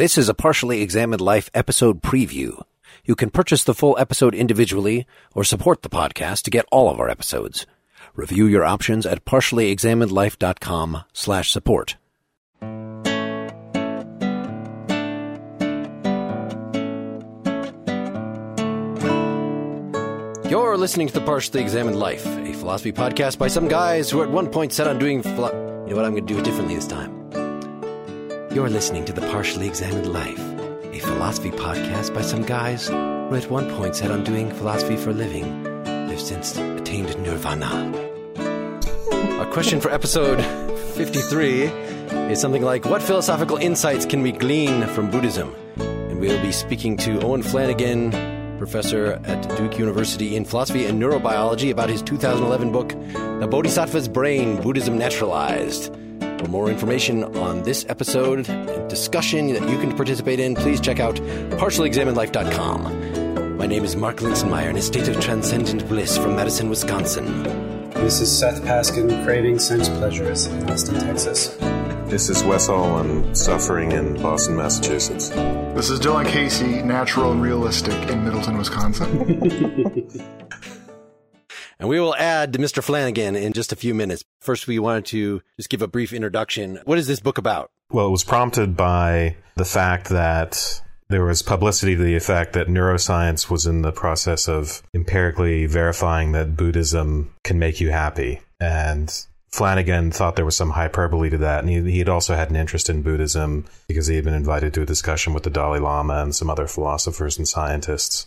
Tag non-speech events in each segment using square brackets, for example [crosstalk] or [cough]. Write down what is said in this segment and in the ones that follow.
This is a partially examined life episode preview. You can purchase the full episode individually or support the podcast to get all of our episodes. Review your options at partiallyexaminedlife.com slash support. You're listening to The Partially Examined Life, a philosophy podcast by some guys who at one point set on doing philo- You know what? I'm going to do it differently this time. You're listening to The Partially Examined Life, a philosophy podcast by some guys who at one point set on doing philosophy for a living. They've since attained nirvana. Our question for episode 53 is something like What philosophical insights can we glean from Buddhism? And we'll be speaking to Owen Flanagan, professor at Duke University in philosophy and neurobiology, about his 2011 book, The Bodhisattva's Brain Buddhism Naturalized. For more information on this episode and discussion that you can participate in, please check out partiallyexaminedlife.com. My name is Mark Linsenmayer in a state of transcendent bliss from Madison, Wisconsin. This is Seth Paskin craving sense pleasures in Austin, Texas. This is Wes Alwan, suffering in Boston, Massachusetts. This is Dylan Casey, natural and realistic in Middleton, Wisconsin. [laughs] And we will add to Mr. Flanagan in just a few minutes. First, we wanted to just give a brief introduction. What is this book about? Well, it was prompted by the fact that there was publicity to the effect that neuroscience was in the process of empirically verifying that Buddhism can make you happy. And Flanagan thought there was some hyperbole to that. And he, had also had an interest in Buddhism because he had been invited to a discussion with the Dalai Lama and some other philosophers and scientists.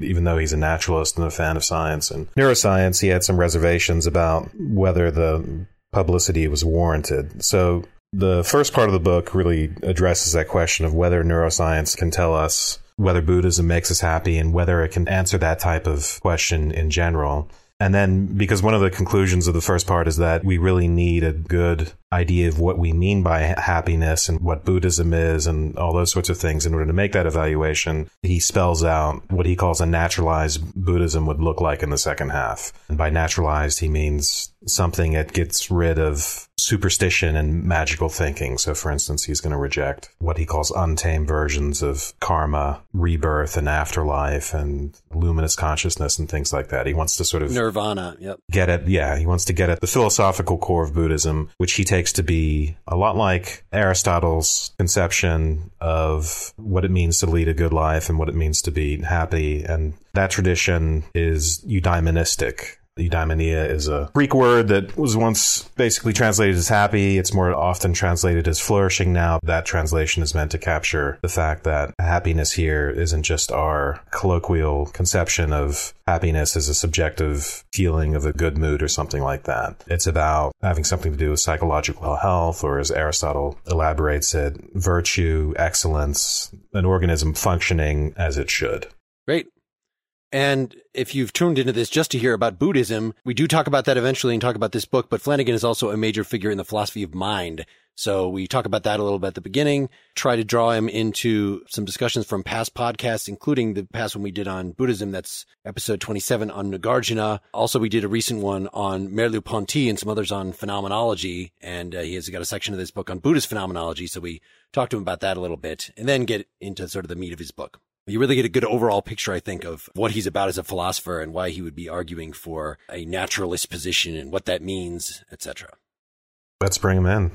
Even though he's a naturalist and a fan of science and neuroscience, he had some reservations about whether the publicity was warranted. So the first part of the book really addresses that question of whether neuroscience can tell us whether Buddhism makes us happy and whether it can answer that type of question in general. And then, because one of the conclusions of the first part is that we really need a good idea of what we mean by happiness and what Buddhism is and all those sorts of things in order to make that evaluation, he spells out what he calls a naturalized Buddhism would look like in the second half. And by naturalized, he means something that gets rid of superstition and magical thinking. So, for instance, he's going to reject what he calls untamed versions of karma, rebirth, and afterlife, and luminous consciousness, and things like that. He wants to sort of Nirvana. Yep. get at, yeah, he wants to get at the philosophical core of Buddhism, which he takes to be a lot like Aristotle's conception of what it means to lead a good life and what it means to be happy. And that tradition is eudaimonistic. Eudaimonia is a Greek word that was once basically translated as happy. It's more often translated as flourishing now. That translation is meant to capture the fact that happiness here isn't just our colloquial conception of happiness as a subjective feeling of a good mood or something like that. It's about having something to do with psychological health, or as Aristotle elaborates it, virtue, excellence, an organism functioning as it should. Great. And if you've tuned into this just to hear about Buddhism, we do talk about that eventually and talk about this book, but Flanagan is also a major figure in the philosophy of mind. So we talk about that a little bit at the beginning, try to draw him into some discussions from past podcasts, including the past one we did on Buddhism. That's episode 27 on Nagarjuna. Also, we did a recent one on Merleau-Ponty and some others on phenomenology. And uh, he has got a section of this book on Buddhist phenomenology. So we talk to him about that a little bit and then get into sort of the meat of his book. You really get a good overall picture, I think, of what he's about as a philosopher and why he would be arguing for a naturalist position and what that means, etc. Let's bring him in.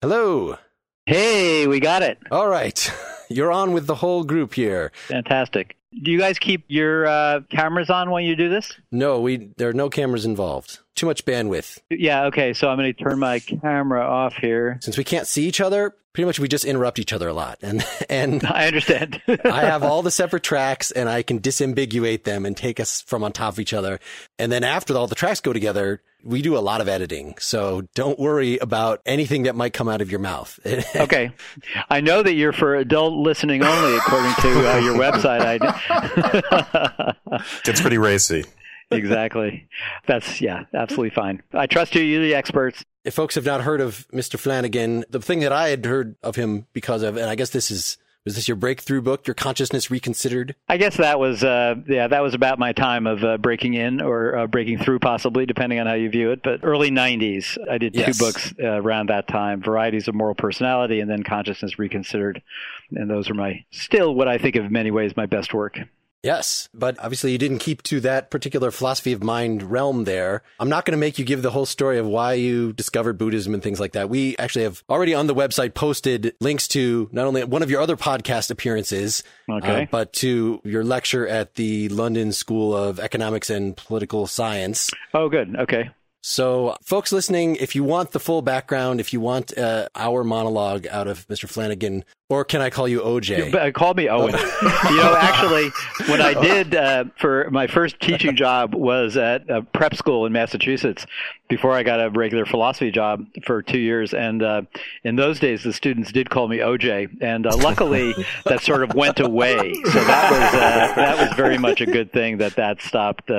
Hello. Hey, we got it. All right. [laughs] You're on with the whole group here. Fantastic. Do you guys keep your uh, cameras on when you do this? No, we there are no cameras involved. Too much bandwidth. Yeah, okay. So I'm going to turn my camera off here. Since we can't see each other, pretty much we just interrupt each other a lot. And and [laughs] I understand. I have all the separate tracks and I can disambiguate them and take us from on top of each other. And then after all the tracks go together, we do a lot of editing. So don't worry about anything that might come out of your mouth. [laughs] okay. I know that you're for adult listening only, according to uh, your website. I It's [laughs] pretty racy. Exactly. That's, yeah, absolutely fine. I trust you. You're the experts. if folks have not heard of Mr. Flanagan, the thing that I had heard of him because of, and I guess this is Was this your breakthrough book, your consciousness reconsidered? I guess that was, uh, yeah, that was about my time of uh, breaking in or uh, breaking through, possibly, depending on how you view it. But early 90s, I did Yes. two books uh, around that time Varieties of Moral Personality and then Consciousness Reconsidered. And those are my, still what I think of in many ways, my best work. Yes, but obviously you didn't keep to that particular philosophy of mind realm there. I'm not going to make you give the whole story of why you discovered Buddhism and things like that. We actually have already on the website posted links to not only one of your other podcast appearances, Okay. uh, but to your lecture at the London School of Economics and Political Science. Oh, good. Okay. So, folks listening, if you want the full background, if you want uh, our monologue out of Mr. Flanagan, or can I call you OJ? But, uh, call me Owen. [laughs] you know, actually, what I [laughs] did uh, for my first teaching job was at a prep school in Massachusetts before I got a regular philosophy job for two years. And uh, in those days, the students did call me OJ. And uh, luckily, [laughs] that sort of went away. So that was uh, that was very much a good thing that that stopped.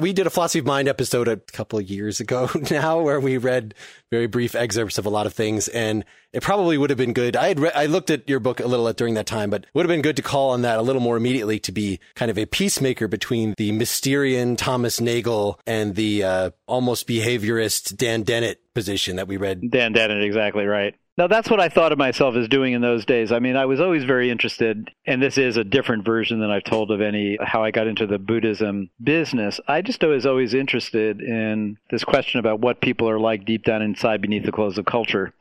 We did a philosophy of mind episode a couple of years [laughs] ago now, where we read very brief excerpts of a lot of things, and it probably would have been good. I had re- I looked at your book a little at during that time, but would have been good to call on that a little more immediately to be kind of a peacemaker between the Mysterian Thomas Nagel and the uh, almost behaviorist Dan Dennett position that we read. Dan Dennett, exactly right. Now, that's what I thought of myself as doing in those days. I mean, I was always very interested, and this is a different version than I've told of any how I got into the Buddhism business. I just was always interested in this question about what people are like deep down inside beneath the clothes of culture.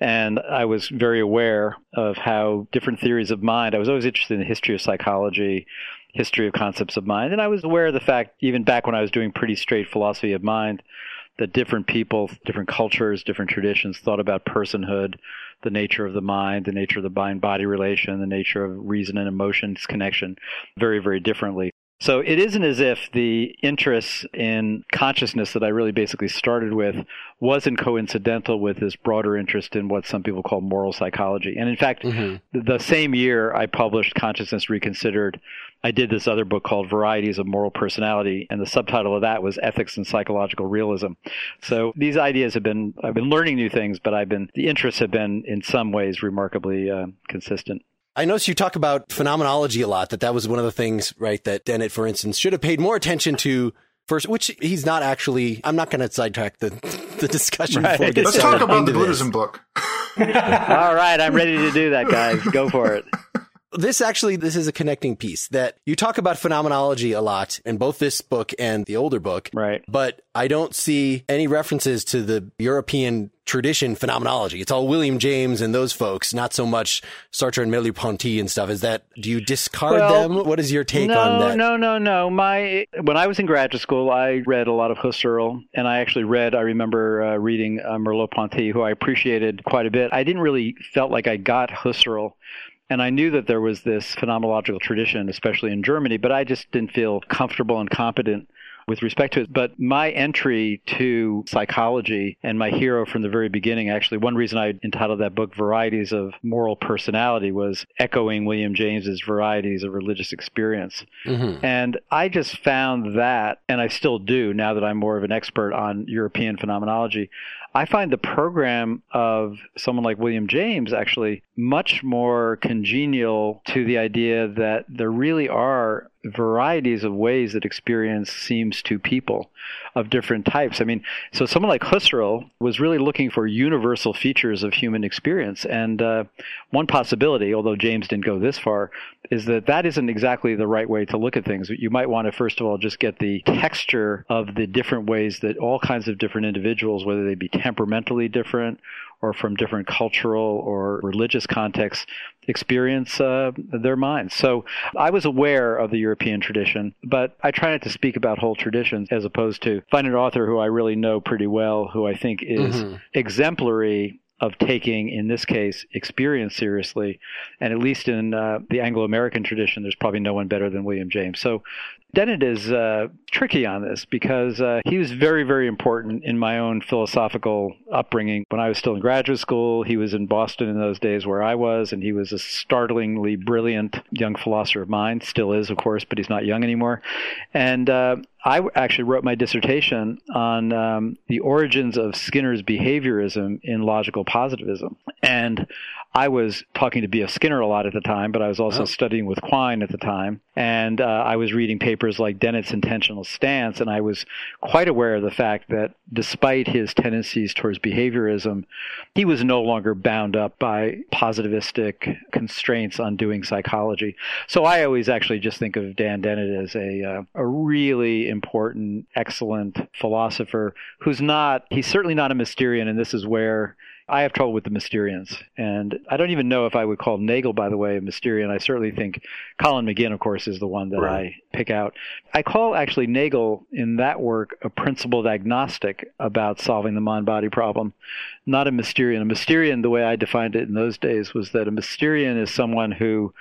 And I was very aware of how different theories of mind, I was always interested in the history of psychology, history of concepts of mind. And I was aware of the fact, even back when I was doing pretty straight philosophy of mind, that different people, different cultures, different traditions thought about personhood, the nature of the mind, the nature of the mind body relation, the nature of reason and emotions connection very, very differently. So it isn't as if the interest in consciousness that I really basically started with wasn't coincidental with this broader interest in what some people call moral psychology. And in fact, Mhm. the same year I published Consciousness Reconsidered, I did this other book called Varieties of Moral Personality, and the subtitle of that was Ethics and Psychological Realism. So these ideas have been, I've been learning new things, but I've been, the interests have been in some ways remarkably uh, consistent. I noticed you talk about phenomenology a lot, that that was one of the things, right, that Dennett, for instance, should have paid more attention to first, which he's not actually, I'm not going to sidetrack the, the discussion Right. before we get Let's started talk about into the this. Buddhism book. [laughs] [laughs] All right, I'm ready to do that, guys. Go for it. This actually, this is a connecting piece that you talk about phenomenology a lot in both this book and the older book. Right. But I don't see any references to the European tradition phenomenology. It's all William James and those folks, not so much Sartre and Merleau-Ponty and stuff. Is that, do you discard Well, them? What is your take no, on that? No, no, no. My when I was in graduate school, I read a lot of Husserl, and I actually read. I remember uh, reading uh, Merleau-Ponty, who I appreciated quite a bit. I didn't really felt like I got Husserl. And I knew that there was this phenomenological tradition, especially in Germany, but I just didn't feel comfortable and competent with respect to it. But my entry to psychology and my hero from the very beginning, actually, one reason I entitled that book Varieties of Moral Personality was echoing William James's Varieties of Religious Experience. Mhm. And I just found that, and I still do now that I'm more of an expert on European phenomenology, I find the program of someone like William James actually much more congenial to the idea that there really are varieties of ways that experience seems to people of different types. I mean, so someone like Husserl was really looking for universal features of human experience. And uh, one possibility, although James didn't go this far, is that that isn't exactly the right way to look at things. You might want to, first of all, just get the texture of the different ways that all kinds of different individuals, whether they be temperamentally different or from different cultural or religious contexts, experience uh, their minds. So I was aware of the European tradition, but I try not to speak about whole traditions as opposed to find an author who I really know pretty well, who I think is Mhm. exemplary of taking, in this case, experience seriously. And at least in uh, the Anglo American tradition, there's probably no one better than William James. So Dennett is uh, tricky on this because uh, he was very, very important in my own philosophical upbringing. When I was still in graduate school, he was in Boston in those days where I was, and he was a startlingly brilliant young philosopher of mine. Still is, of course, but he's not young anymore. And uh, I actually wrote my dissertation on um, the origins of Skinner's behaviorism in logical positivism. And I was talking to B.F. Skinner a lot at the time, but I was also oh. studying with Quine at the time. And uh, I was reading papers like Dennett's Intentional Stance, and I was quite aware of the fact that despite his tendencies towards behaviorism, he was no longer bound up by positivistic constraints on doing psychology. So I always actually just think of Dan Dennett as a, uh, a really important, excellent philosopher who's not, he's certainly not a Mysterian, and this is where I have trouble with the Mysterians. And I don't even know if I would call Nagel, by the way, a Mysterian. I certainly think Colin McGinn, of course, is the one that right. I pick out. I call actually Nagel in that work a principled agnostic about solving the mind body problem, not a Mysterian. A Mysterian, the way I defined it in those days, was that a Mysterian is someone who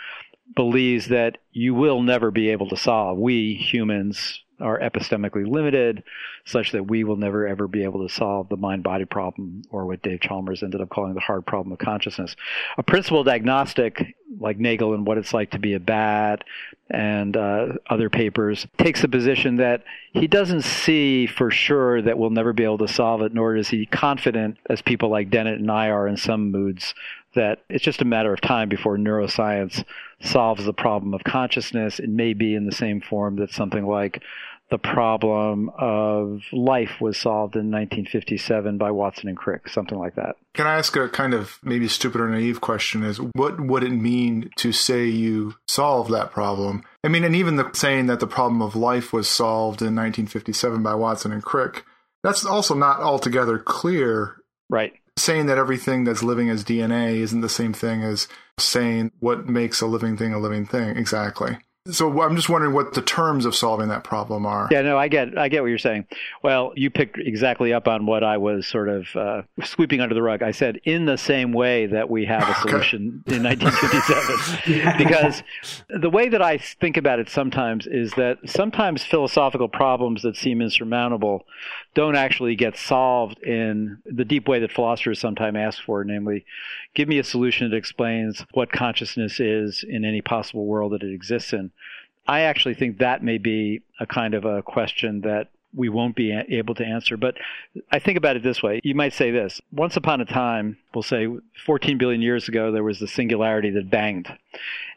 believes that you will never be able to solve. We humans are epistemically limited, such that we will never ever be able to solve the mind body problem, or what Dave Chalmers ended up calling the hard problem of consciousness. A principled agnostic, like Nagel and What It's Like to Be a Bat and uh, other papers, takes the position that he doesn't see for sure that we'll never be able to solve it, nor is he confident, as people like Dennett and I are in some moods, that it's just a matter of time before neuroscience solves the problem of consciousness. It may be in the same form that something like the problem of life was solved in 1957 by Watson and Crick, something like that. Can I ask a kind of maybe stupid or naive question is what would it mean to say you solved that problem? I mean, and even the saying that the problem of life was solved in 1957 by Watson and Crick, that's also not altogether clear. Right. Saying that everything that's living as DNA isn't the same thing as saying what makes a living thing a living thing. Exactly. So I'm just wondering what the terms of solving that problem are. Yeah, no, I get, I get what you're saying. Well, you picked exactly up on what I was sort of uh, sweeping under the rug. I said in the same way that we have a [laughs] solution okay. in 1957, [laughs] because the way that I think about it sometimes is that sometimes philosophical problems that seem insurmountable don't actually get solved in the deep way that philosophers sometimes ask for, namely, give me a solution that explains what consciousness is in any possible world that it exists in. I actually think that may be a kind of a question that we won't be able to answer. But I think about it this way. You might say this. Once upon a time, we'll say 14 billion years ago, there was the singularity that banged.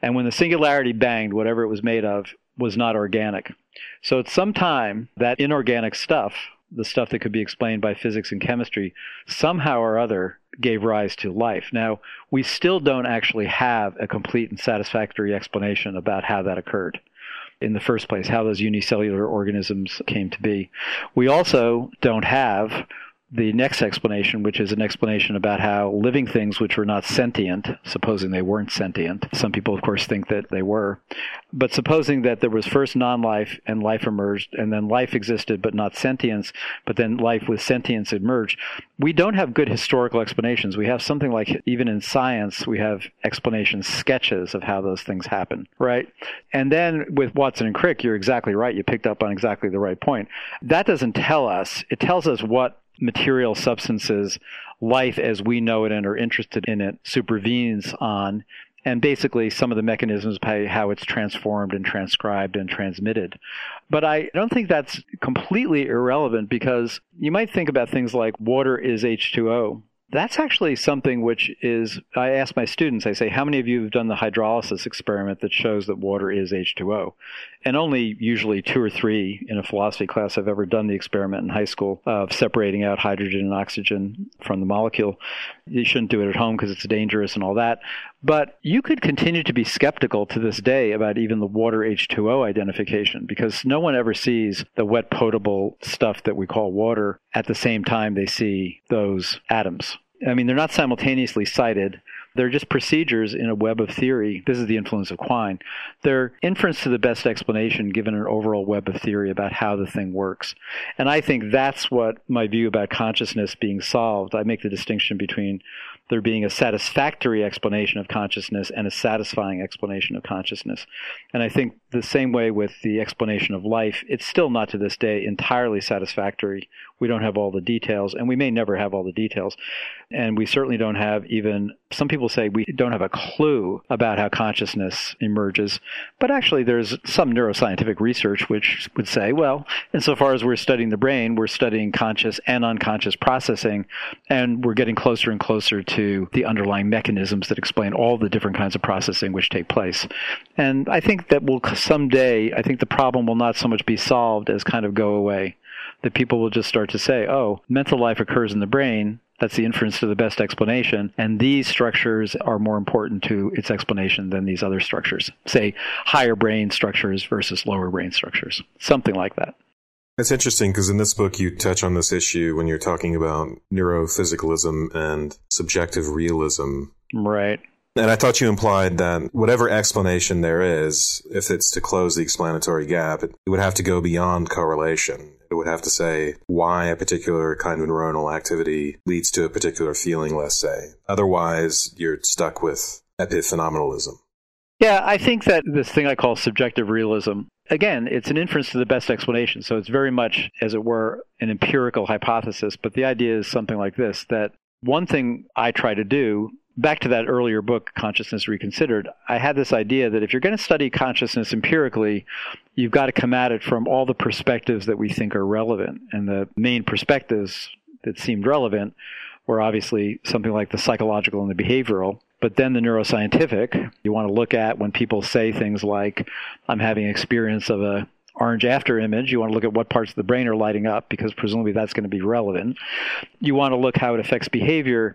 And when the singularity banged, whatever it was made of was not organic. So at some time, that inorganic stuff the stuff that could be explained by physics and chemistry, somehow or other gave rise to life. Now, we still don't actually have a complete and satisfactory explanation about how that occurred in the first place, how those unicellular organisms came to be. We also don't have the next explanation, which is an explanation about how living things which were not sentient, supposing they weren't sentient, some people, of course, think that they were, but supposing that there was first non life and life emerged, and then life existed but not sentience, but then life with sentience emerged, we don't have good historical explanations. We have something like, even in science, we have explanations, sketches of how those things happen, right? And then with Watson and Crick, you're exactly right. You picked up on exactly the right point. That doesn't tell us, it tells us what material substances life as we know it and are interested in it supervenes on and basically some of the mechanisms by how it's transformed and transcribed and transmitted. But I don't think that's completely irrelevant because you might think about things like water is H2O that's actually something which is, I ask my students, I say, how many of you have done the hydrolysis experiment that shows that water is H2O? And only usually two or three in a philosophy class have ever done the experiment in high school of separating out hydrogen and oxygen from the molecule. You shouldn't do it at home because it's dangerous and all that. But you could continue to be skeptical to this day about even the water H2O identification because no one ever sees the wet potable stuff that we call water at the same time they see those atoms. I mean, they're not simultaneously sighted. They're just procedures in a web of theory. This is the influence of Quine. They're inference to the best explanation given an overall web of theory about how the thing works. And I think that's what my view about consciousness being solved. I make the distinction between there being a satisfactory explanation of consciousness and a satisfying explanation of consciousness. And I think the same way with the explanation of life, it's still not to this day entirely satisfactory. We don't have all the details, and we may never have all the details. And we certainly don't have even, some people people say we don't have a clue about how consciousness emerges. But actually, there's some neuroscientific research which would say, well, insofar as we're studying the brain, we're studying conscious and unconscious processing, and we're getting closer and closer to the underlying mechanisms that explain all the different kinds of processing which take place. And I think that will someday, I think the problem will not so much be solved as kind of go away that people will just start to say, oh, mental life occurs in the brain. That's the inference to the best explanation. And these structures are more important to its explanation than these other structures. Say higher brain structures versus lower brain structures. Something like that. It's interesting because in this book you touch on this issue when you're talking about neurophysicalism and subjective realism. Right. And I thought you implied that whatever explanation there is, if it's to close the explanatory gap, it would have to go beyond correlation. Would have to say why a particular kind of neuronal activity leads to a particular feeling, let's say. Otherwise, you're stuck with epiphenomenalism. Yeah, I think that this thing I call subjective realism, again, it's an inference to the best explanation. So it's very much, as it were, an empirical hypothesis. But the idea is something like this that one thing I try to do back to that earlier book, Consciousness Reconsidered, I had this idea that if you're going to study consciousness empirically, you've got to come at it from all the perspectives that we think are relevant. And the main perspectives that seemed relevant were obviously something like the psychological and the behavioral. But then the neuroscientific, you want to look at when people say things like, I'm having an experience of a orange after image. You want to look at what parts of the brain are lighting up because presumably that's going to be relevant. You want to look how it affects behavior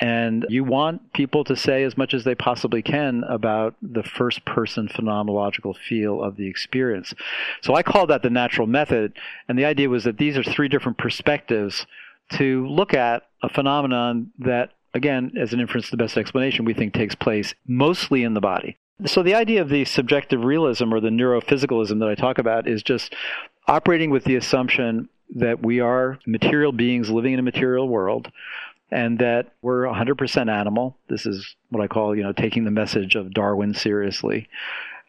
and you want people to say as much as they possibly can about the first person phenomenological feel of the experience. So I call that the natural method. And the idea was that these are three different perspectives to look at a phenomenon that, again, as an inference, the best explanation we think takes place mostly in the body. So the idea of the subjective realism or the neurophysicalism that I talk about is just operating with the assumption that we are material beings living in a material world and that we're 100% animal. This is what I call, you know, taking the message of Darwin seriously.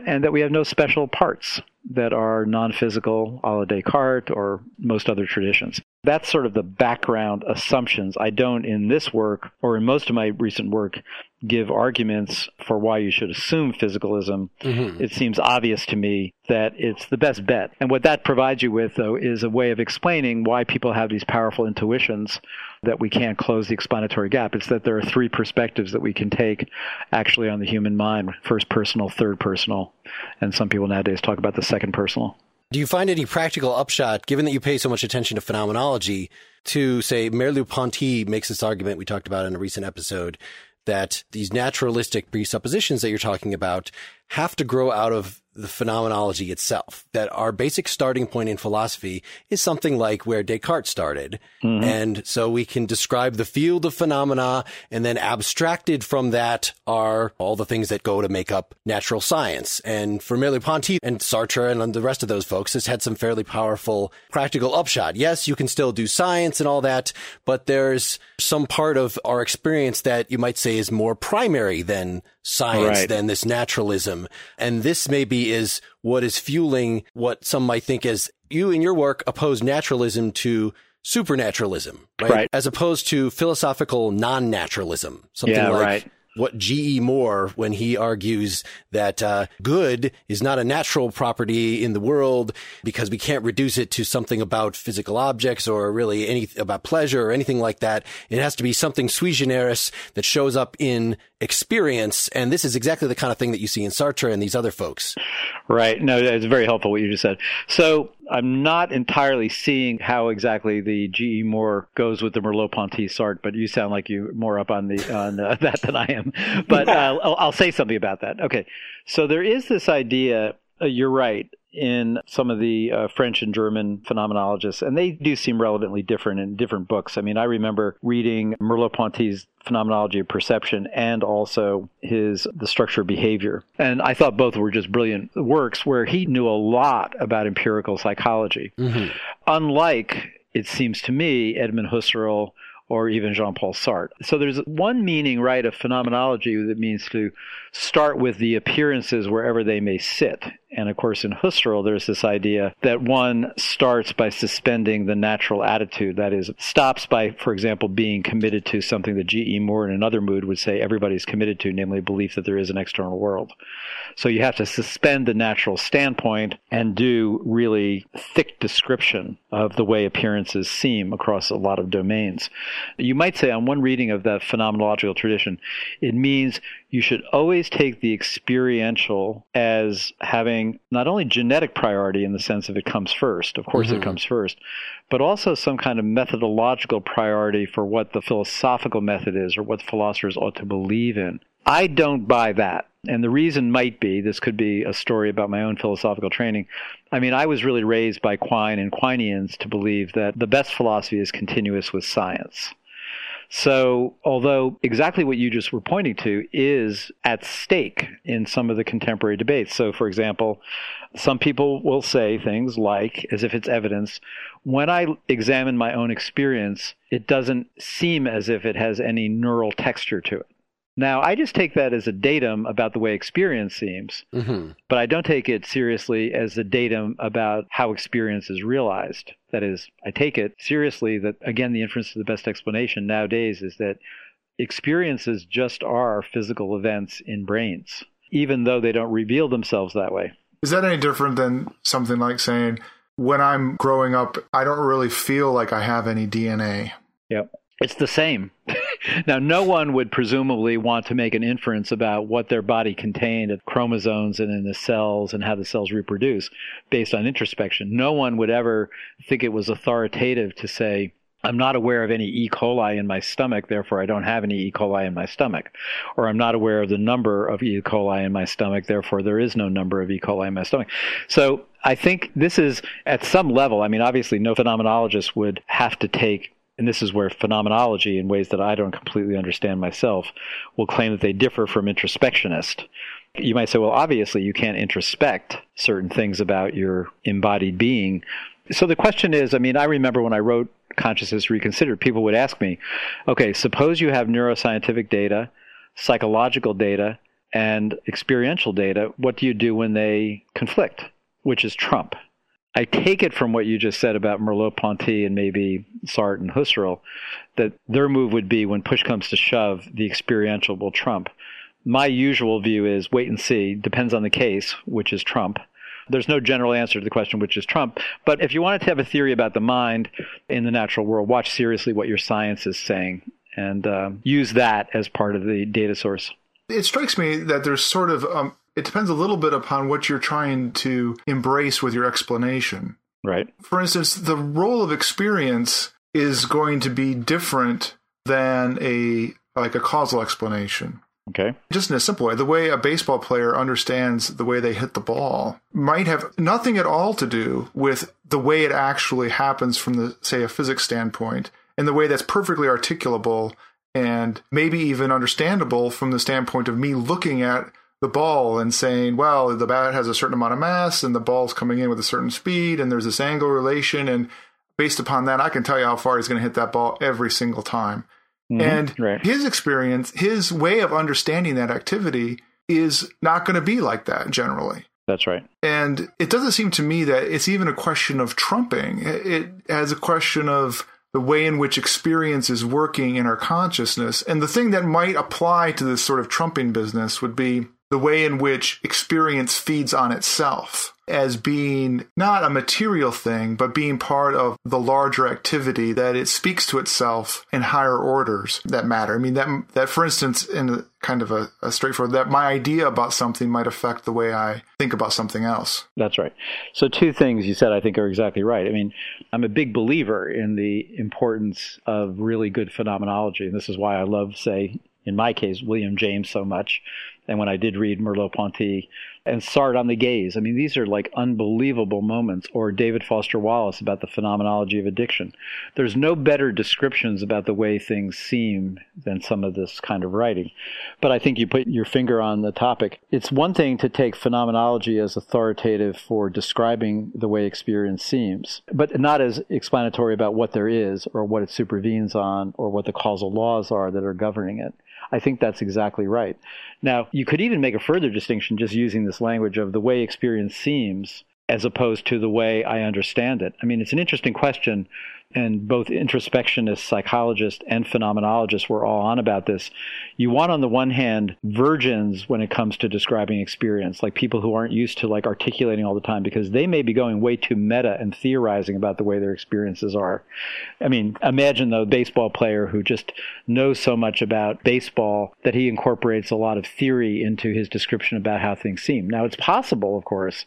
And that we have no special parts that are non physical, a la Descartes or most other traditions. That's sort of the background assumptions. I don't, in this work or in most of my recent work, give arguments for why you should assume physicalism, mm-hmm. it seems obvious to me that it's the best bet. And what that provides you with, though, is a way of explaining why people have these powerful intuitions that we can't close the explanatory gap. It's that there are three perspectives that we can take actually on the human mind first personal, third personal, and some people nowadays talk about the second personal. Do you find any practical upshot, given that you pay so much attention to phenomenology, to say Merleau-Ponty makes this argument we talked about in a recent episode that these naturalistic presuppositions that you're talking about have to grow out of the phenomenology itself. That our basic starting point in philosophy is something like where Descartes started. Mm-hmm. And so we can describe the field of phenomena and then abstracted from that are all the things that go to make up natural science. And for Merleau-Ponty and Sartre and the rest of those folks, has had some fairly powerful practical upshot. Yes, you can still do science and all that, but there's some part of our experience that you might say is more primary than science right. than this naturalism. And this maybe is what is fueling what some might think as you in your work oppose naturalism to supernaturalism, right? right. As opposed to philosophical non-naturalism. Something yeah, like right what G.E. Moore when he argues that uh, good is not a natural property in the world because we can't reduce it to something about physical objects or really any about pleasure or anything like that. It has to be something sui generis that shows up in experience. And this is exactly the kind of thing that you see in Sartre and these other folks. Right. No, it's very helpful what you just said. So I'm not entirely seeing how exactly the GE Moore goes with the Merleau-Ponty Sartre, but you sound like you're more up on the on uh, [laughs] that than I am. But uh, I'll, I'll, say something about that. Okay, so there is this idea. Uh, you're right in some of the uh, French and German phenomenologists, and they do seem relevantly different in different books. I mean, I remember reading Merleau-Ponty's Phenomenology of Perception and also his The Structure of Behavior, and I thought both were just brilliant works where he knew a lot about empirical psychology. Mm-hmm. Unlike, it seems to me, Edmund Husserl or even Jean Paul Sartre. So there's one meaning, right, of phenomenology that means to start with the appearances wherever they may sit. And of course, in Husserl, there's this idea that one starts by suspending the natural attitude. That is, stops by, for example, being committed to something that G.E. Moore in another mood would say everybody's committed to, namely belief that there is an external world. So you have to suspend the natural standpoint and do really thick description of the way appearances seem across a lot of domains. You might say, on one reading of that phenomenological tradition, it means you should always take the experiential as having not only genetic priority in the sense of it comes first, of course mm-hmm. it comes first, but also some kind of methodological priority for what the philosophical method is or what philosophers ought to believe in. I don't buy that. And the reason might be this could be a story about my own philosophical training. I mean, I was really raised by Quine and Quineans to believe that the best philosophy is continuous with science. So, although exactly what you just were pointing to is at stake in some of the contemporary debates. So, for example, some people will say things like, as if it's evidence, when I examine my own experience, it doesn't seem as if it has any neural texture to it. Now, I just take that as a datum about the way experience seems, mm-hmm. but I don't take it seriously as a datum about how experience is realized. That is, I take it seriously that, again, the inference to the best explanation nowadays is that experiences just are physical events in brains, even though they don't reveal themselves that way. Is that any different than something like saying, when I'm growing up, I don't really feel like I have any DNA? Yep. It's the same. [laughs] now, no one would presumably want to make an inference about what their body contained of chromosomes and in the cells and how the cells reproduce based on introspection. No one would ever think it was authoritative to say, I'm not aware of any E. coli in my stomach, therefore I don't have any E. coli in my stomach. Or I'm not aware of the number of E. coli in my stomach, therefore there is no number of E. coli in my stomach. So I think this is at some level, I mean, obviously no phenomenologist would have to take and this is where phenomenology, in ways that I don't completely understand myself, will claim that they differ from introspectionists. You might say, well, obviously, you can't introspect certain things about your embodied being. So the question is I mean, I remember when I wrote Consciousness Reconsidered, people would ask me, okay, suppose you have neuroscientific data, psychological data, and experiential data. What do you do when they conflict? Which is Trump. I take it from what you just said about Merleau-Ponty and maybe Sartre and Husserl that their move would be when push comes to shove, the experiential will trump. My usual view is wait and see, depends on the case, which is Trump. There's no general answer to the question which is Trump. But if you wanted to have a theory about the mind in the natural world, watch seriously what your science is saying and uh, use that as part of the data source. It strikes me that there's sort of um, it depends a little bit upon what you're trying to embrace with your explanation. Right. For instance, the role of experience is going to be different than a like a causal explanation. Okay. Just in a simple way, the way a baseball player understands the way they hit the ball might have nothing at all to do with the way it actually happens from the say a physics standpoint in the way that's perfectly articulable and maybe even understandable from the standpoint of me looking at the ball and saying, well, the bat has a certain amount of mass and the ball's coming in with a certain speed and there's this angle relation. And based upon that, I can tell you how far he's going to hit that ball every single time. Mm-hmm. And right. his experience, his way of understanding that activity is not going to be like that generally. That's right. And it doesn't seem to me that it's even a question of trumping. It has a question of the way in which experience is working in our consciousness. And the thing that might apply to this sort of trumping business would be the way in which experience feeds on itself as being not a material thing, but being part of the larger activity that it speaks to itself in higher orders that matter. I mean, that, that for instance, in a kind of a, a straightforward, that my idea about something might affect the way I think about something else. That's right. So, two things you said I think are exactly right. I mean, I'm a big believer in the importance of really good phenomenology. And this is why I love, say, in my case, William James so much and when I did read Merleau-Ponty and Sartre on the gaze. I mean, these are like unbelievable moments. Or David Foster Wallace about the phenomenology of addiction. There's no better descriptions about the way things seem than some of this kind of writing. But I think you put your finger on the topic. It's one thing to take phenomenology as authoritative for describing the way experience seems, but not as explanatory about what there is or what it supervenes on or what the causal laws are that are governing it. I think that's exactly right. Now, you could even make a further distinction just using this language of the way experience seems as opposed to the way I understand it. I mean, it's an interesting question and both introspectionists, psychologists, and phenomenologists were all on about this. You want, on the one hand, virgins when it comes to describing experience, like people who aren't used to like articulating all the time, because they may be going way too meta and theorizing about the way their experiences are. I mean, imagine the baseball player who just knows so much about baseball that he incorporates a lot of theory into his description about how things seem. Now, it's possible, of course,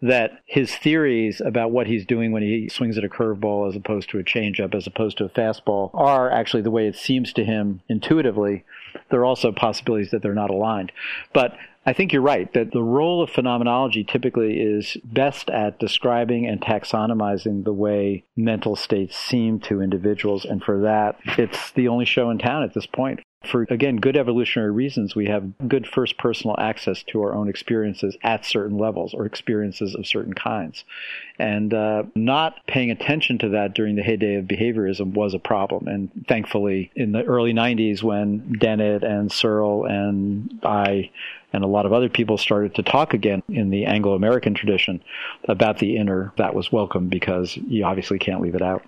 that his theories about what he's doing when he swings at a curveball as opposed to a changeup, as opposed to a fastball, are actually the way it seems to him intuitively. There are also possibilities that they're not aligned. But I think you're right that the role of phenomenology typically is best at describing and taxonomizing the way mental states seem to individuals. And for that, it's the only show in town at this point. For, again, good evolutionary reasons, we have good first personal access to our own experiences at certain levels or experiences of certain kinds. And uh, not paying attention to that during the heyday of behaviorism was a problem. And thankfully, in the early 90s, when Dennett and Searle and I and a lot of other people started to talk again in the Anglo American tradition about the inner, that was welcome because you obviously can't leave it out.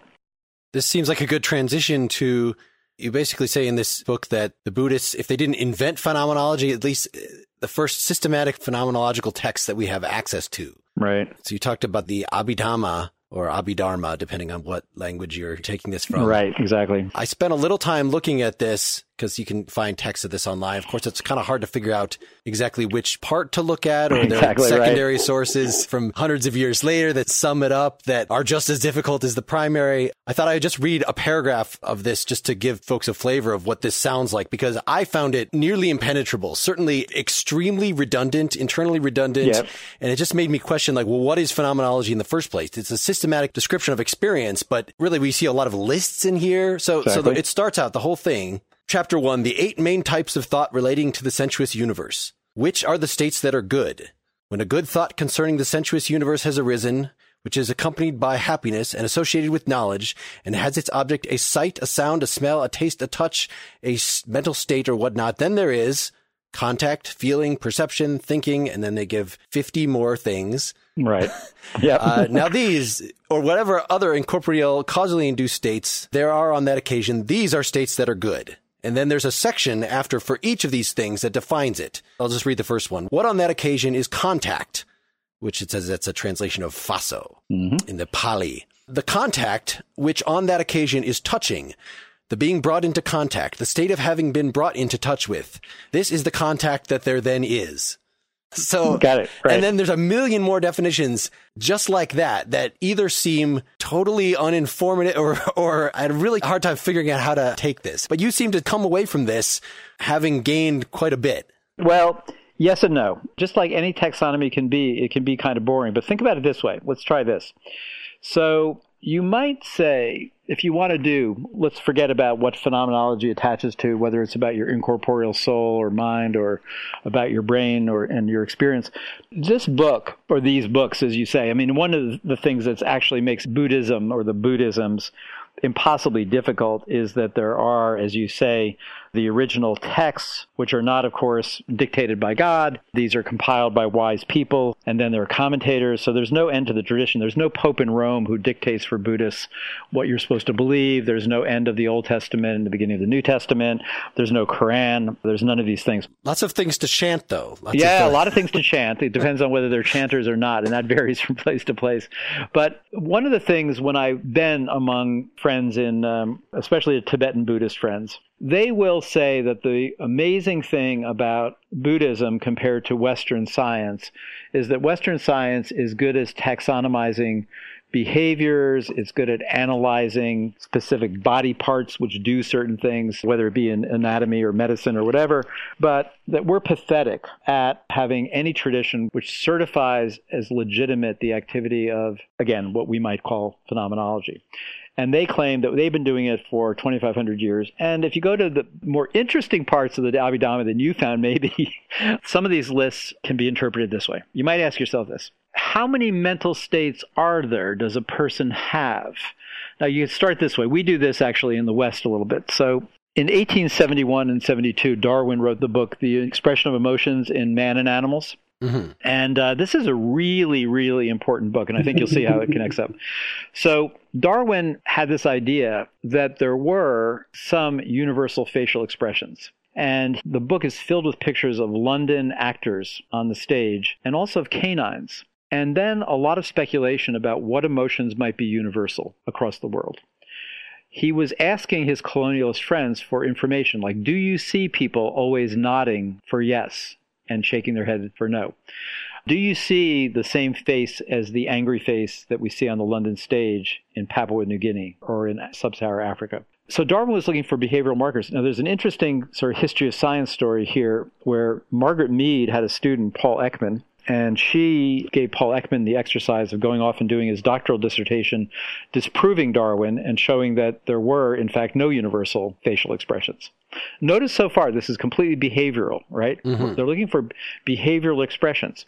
This seems like a good transition to you basically say in this book that the Buddhists, if they didn't invent phenomenology, at least uh, the first systematic phenomenological text that we have access to. Right. So you talked about the Abhidhamma or Abhidharma, depending on what language you're taking this from. Right, exactly. I spent a little time looking at this because you can find text of this online. Of course, it's kind of hard to figure out exactly which part to look at, or there are secondary right. sources from hundreds of years later that sum it up that are just as difficult as the primary. I thought I would just read a paragraph of this just to give folks a flavor of what this sounds like because I found it nearly impenetrable, certainly extremely redundant, internally redundant. Yep. And it just made me question, like, well, what is phenomenology in the first place? It's a systematic description of experience, but really we see a lot of lists in here. So, exactly. so it starts out the whole thing Chapter 1 The Eight Main Types of Thought Relating to the Sensuous Universe. Which are the states that are good? When a good thought concerning the sensuous universe has arisen, which is accompanied by happiness and associated with knowledge, and has its object a sight, a sound, a smell, a taste, a touch, a mental state, or whatnot, then there is contact, feeling, perception, thinking, and then they give 50 more things. Right. [laughs] Yeah. uh, now these, or whatever other incorporeal causally induced states there are on that occasion, these are states that are good. And then there's a section after for each of these things that defines it. I'll just read the first one. What on that occasion is contact, which it says that's a translation of phassa mm-hmm. in the Pali. The contact, which on that occasion is touching, the being brought into contact, the state of having been brought into touch with. This is the contact that there then is. So, got it. Right. And then there's a million more definitions just like that that either seem totally uninformative or, or I had a really hard time figuring out how to take this. But you seem to come away from this having gained quite a bit. Well, yes and no. Just like any taxonomy can be, it can be kind of boring. But think about it this way. Let's try this. So you might say, if you want to do, let's forget about what phenomenology attaches to, whether it's about your incorporeal soul or mind or about your brain or and your experience. This book, or these books, as you say, I mean, one of the things that actually makes Buddhism or the Buddhisms impossibly difficult is that there are, as you say, the original texts, which are not, of course, dictated by God. These are compiled by wise people, and then there are commentators. So there's no end to the tradition. There's no pope in Rome who dictates for Buddhists what you're supposed to believe. There's no end of the Old Testament and the beginning of the New Testament. There's no Quran. There's none of these things. Lots of things to chant, though. Lots yeah, a lot of things to chant. It depends on whether they're chanters or not, and that varies from place to place. But one of the things when I've been among friends in, um, especially Tibetan Buddhist friends, they will say that the amazing thing about Buddhism compared to Western science is that Western science is good as taxonomizing behaviors. It's good at analyzing specific body parts which do certain things, whether it be in anatomy or medicine or whatever. But that we're pathetic at having any tradition which certifies as legitimate the activity of, again, what we might call phenomenology. And they claim that they've been doing it for 2,500 years. And if you go to the more interesting parts of the Abhidhamma than you found, [laughs] maybe some of these lists can be interpreted this way. You might ask yourself this How many mental states are there does a person have? Now, you start this way. We do this actually in the West a little bit. So, in 1871 and 72, Darwin wrote the book, The Expression of Emotions in Man and Animals. Mm-hmm. And uh, this is a really, really important book, and I think you'll see how it connects up. [laughs] So, Darwin had this idea that there were some universal facial expressions. And the book is filled with pictures of London actors on the stage and also of canines. And then a lot of speculation about what emotions might be universal across the world. He was asking his colonialist friends for information like, do you see people always nodding for yes? And shaking their head for no. Do you see the same face as the angry face that we see on the London stage in Papua New Guinea or in sub Saharan Africa? So Darwin was looking for behavioral markers. Now, there's an interesting sort of history of science story here where Margaret Mead had a student, Paul Ekman, and she gave Paul Ekman the exercise of going off and doing his doctoral dissertation disproving Darwin and showing that there were, in fact, no universal facial expressions. Notice so far, this is completely behavioral, right? Mm-hmm. They're looking for behavioral expressions.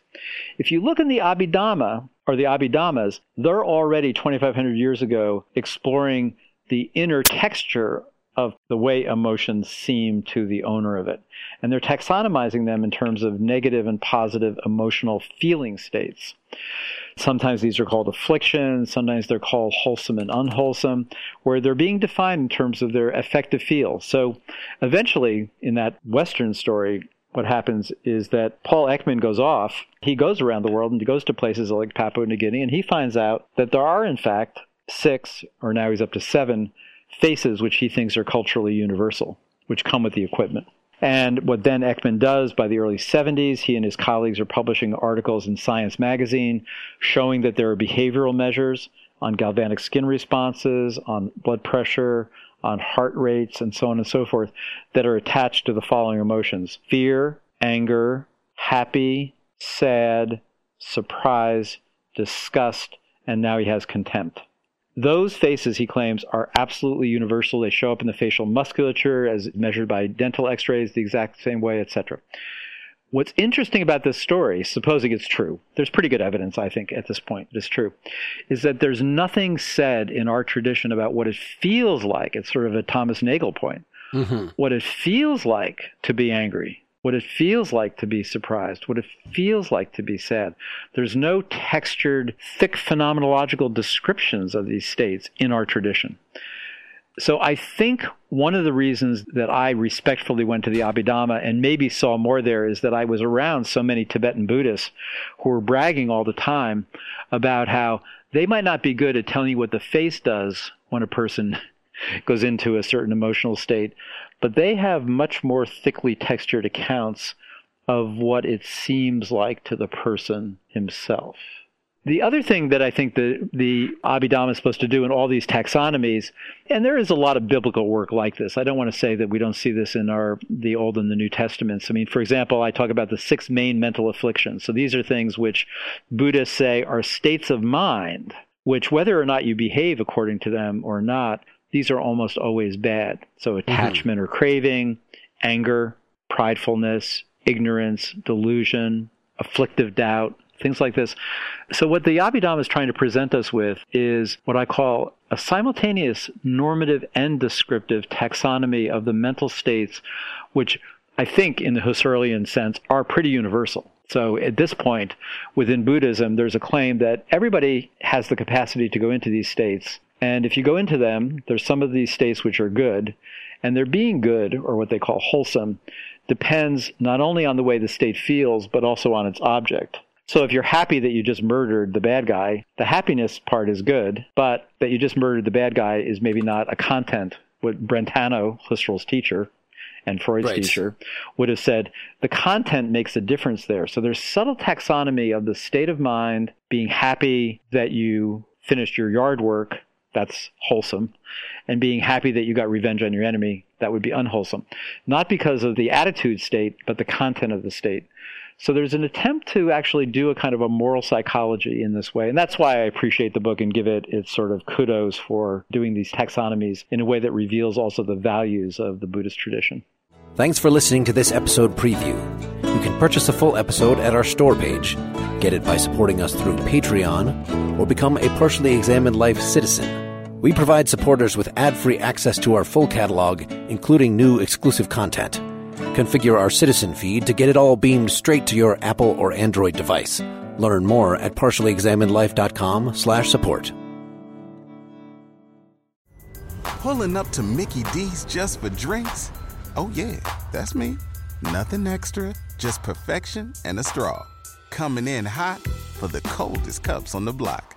If you look in the Abhidhamma or the Abhidhammas, they're already 2,500 years ago exploring the inner texture of the way emotions seem to the owner of it. And they're taxonomizing them in terms of negative and positive emotional feeling states. Sometimes these are called afflictions, sometimes they're called wholesome and unwholesome, where they're being defined in terms of their affective feel. So eventually, in that Western story, what happens is that Paul Ekman goes off. He goes around the world and he goes to places like Papua New Guinea, and he finds out that there are, in fact, six, or now he's up to seven, faces which he thinks are culturally universal, which come with the equipment. And what then Ekman does by the early 70s, he and his colleagues are publishing articles in Science magazine showing that there are behavioral measures on galvanic skin responses, on blood pressure, on heart rates, and so on and so forth that are attached to the following emotions fear, anger, happy, sad, surprise, disgust, and now he has contempt. Those faces, he claims, are absolutely universal. They show up in the facial musculature as measured by dental x rays the exact same way, etc. What's interesting about this story, supposing it's true, there's pretty good evidence, I think, at this point it's true, is that there's nothing said in our tradition about what it feels like. It's sort of a Thomas Nagel point. Mm-hmm. What it feels like to be angry, what it feels like to be surprised, what it feels like to be sad. There's no textured, thick phenomenological descriptions of these states in our tradition. So I think one of the reasons that I respectfully went to the Abhidhamma and maybe saw more there is that I was around so many Tibetan Buddhists who were bragging all the time about how they might not be good at telling you what the face does when a person [laughs] goes into a certain emotional state, but they have much more thickly textured accounts of what it seems like to the person himself. The other thing that I think the, the Abhidhamma is supposed to do in all these taxonomies, and there is a lot of biblical work like this. I don't want to say that we don't see this in our the Old and the New Testaments. I mean, for example, I talk about the six main mental afflictions. So these are things which Buddhists say are states of mind, which whether or not you behave according to them or not, these are almost always bad. So mm-hmm. attachment mm-hmm. or craving, anger, pridefulness, ignorance, delusion, afflictive doubt, things like this. So what the Abhidhamma is trying to present us with is what I call a simultaneous normative and descriptive taxonomy of the mental states, which I think in the Husserlian sense are pretty universal. So at this point, within Buddhism, there's a claim that everybody has the capacity to go into these states and if you go into them, there's some of these states which are good, and their being good, or what they call wholesome, depends not only on the way the state feels, but also on its object. So if you're happy that you just murdered the bad guy, the happiness part is good, but that you just murdered the bad guy is maybe not a content. What Brentano, Husserl's teacher, and Freud's right. teacher would have said the content makes a difference there. So there's subtle taxonomy of the state of mind, being happy that you finished your yard work, that's wholesome. And being happy that you got revenge on your enemy, that would be unwholesome. Not because of the attitude state, but the content of the state. So there's an attempt to actually do a kind of a moral psychology in this way. And that's why I appreciate the book and give it its sort of kudos for doing these taxonomies in a way that reveals also the values of the Buddhist tradition. Thanks for listening to this episode preview. You can purchase a full episode at our store page, get it by supporting us through Patreon, or become a partially examined life citizen. We provide supporters with ad free access to our full catalog, including new exclusive content. Configure our citizen feed to get it all beamed straight to your Apple or Android device. Learn more at partiallyexaminedlife.com slash support. Pulling up to Mickey D's just for drinks? Oh yeah, that's me. Nothing extra, just perfection and a straw. Coming in hot for the coldest cups on the block.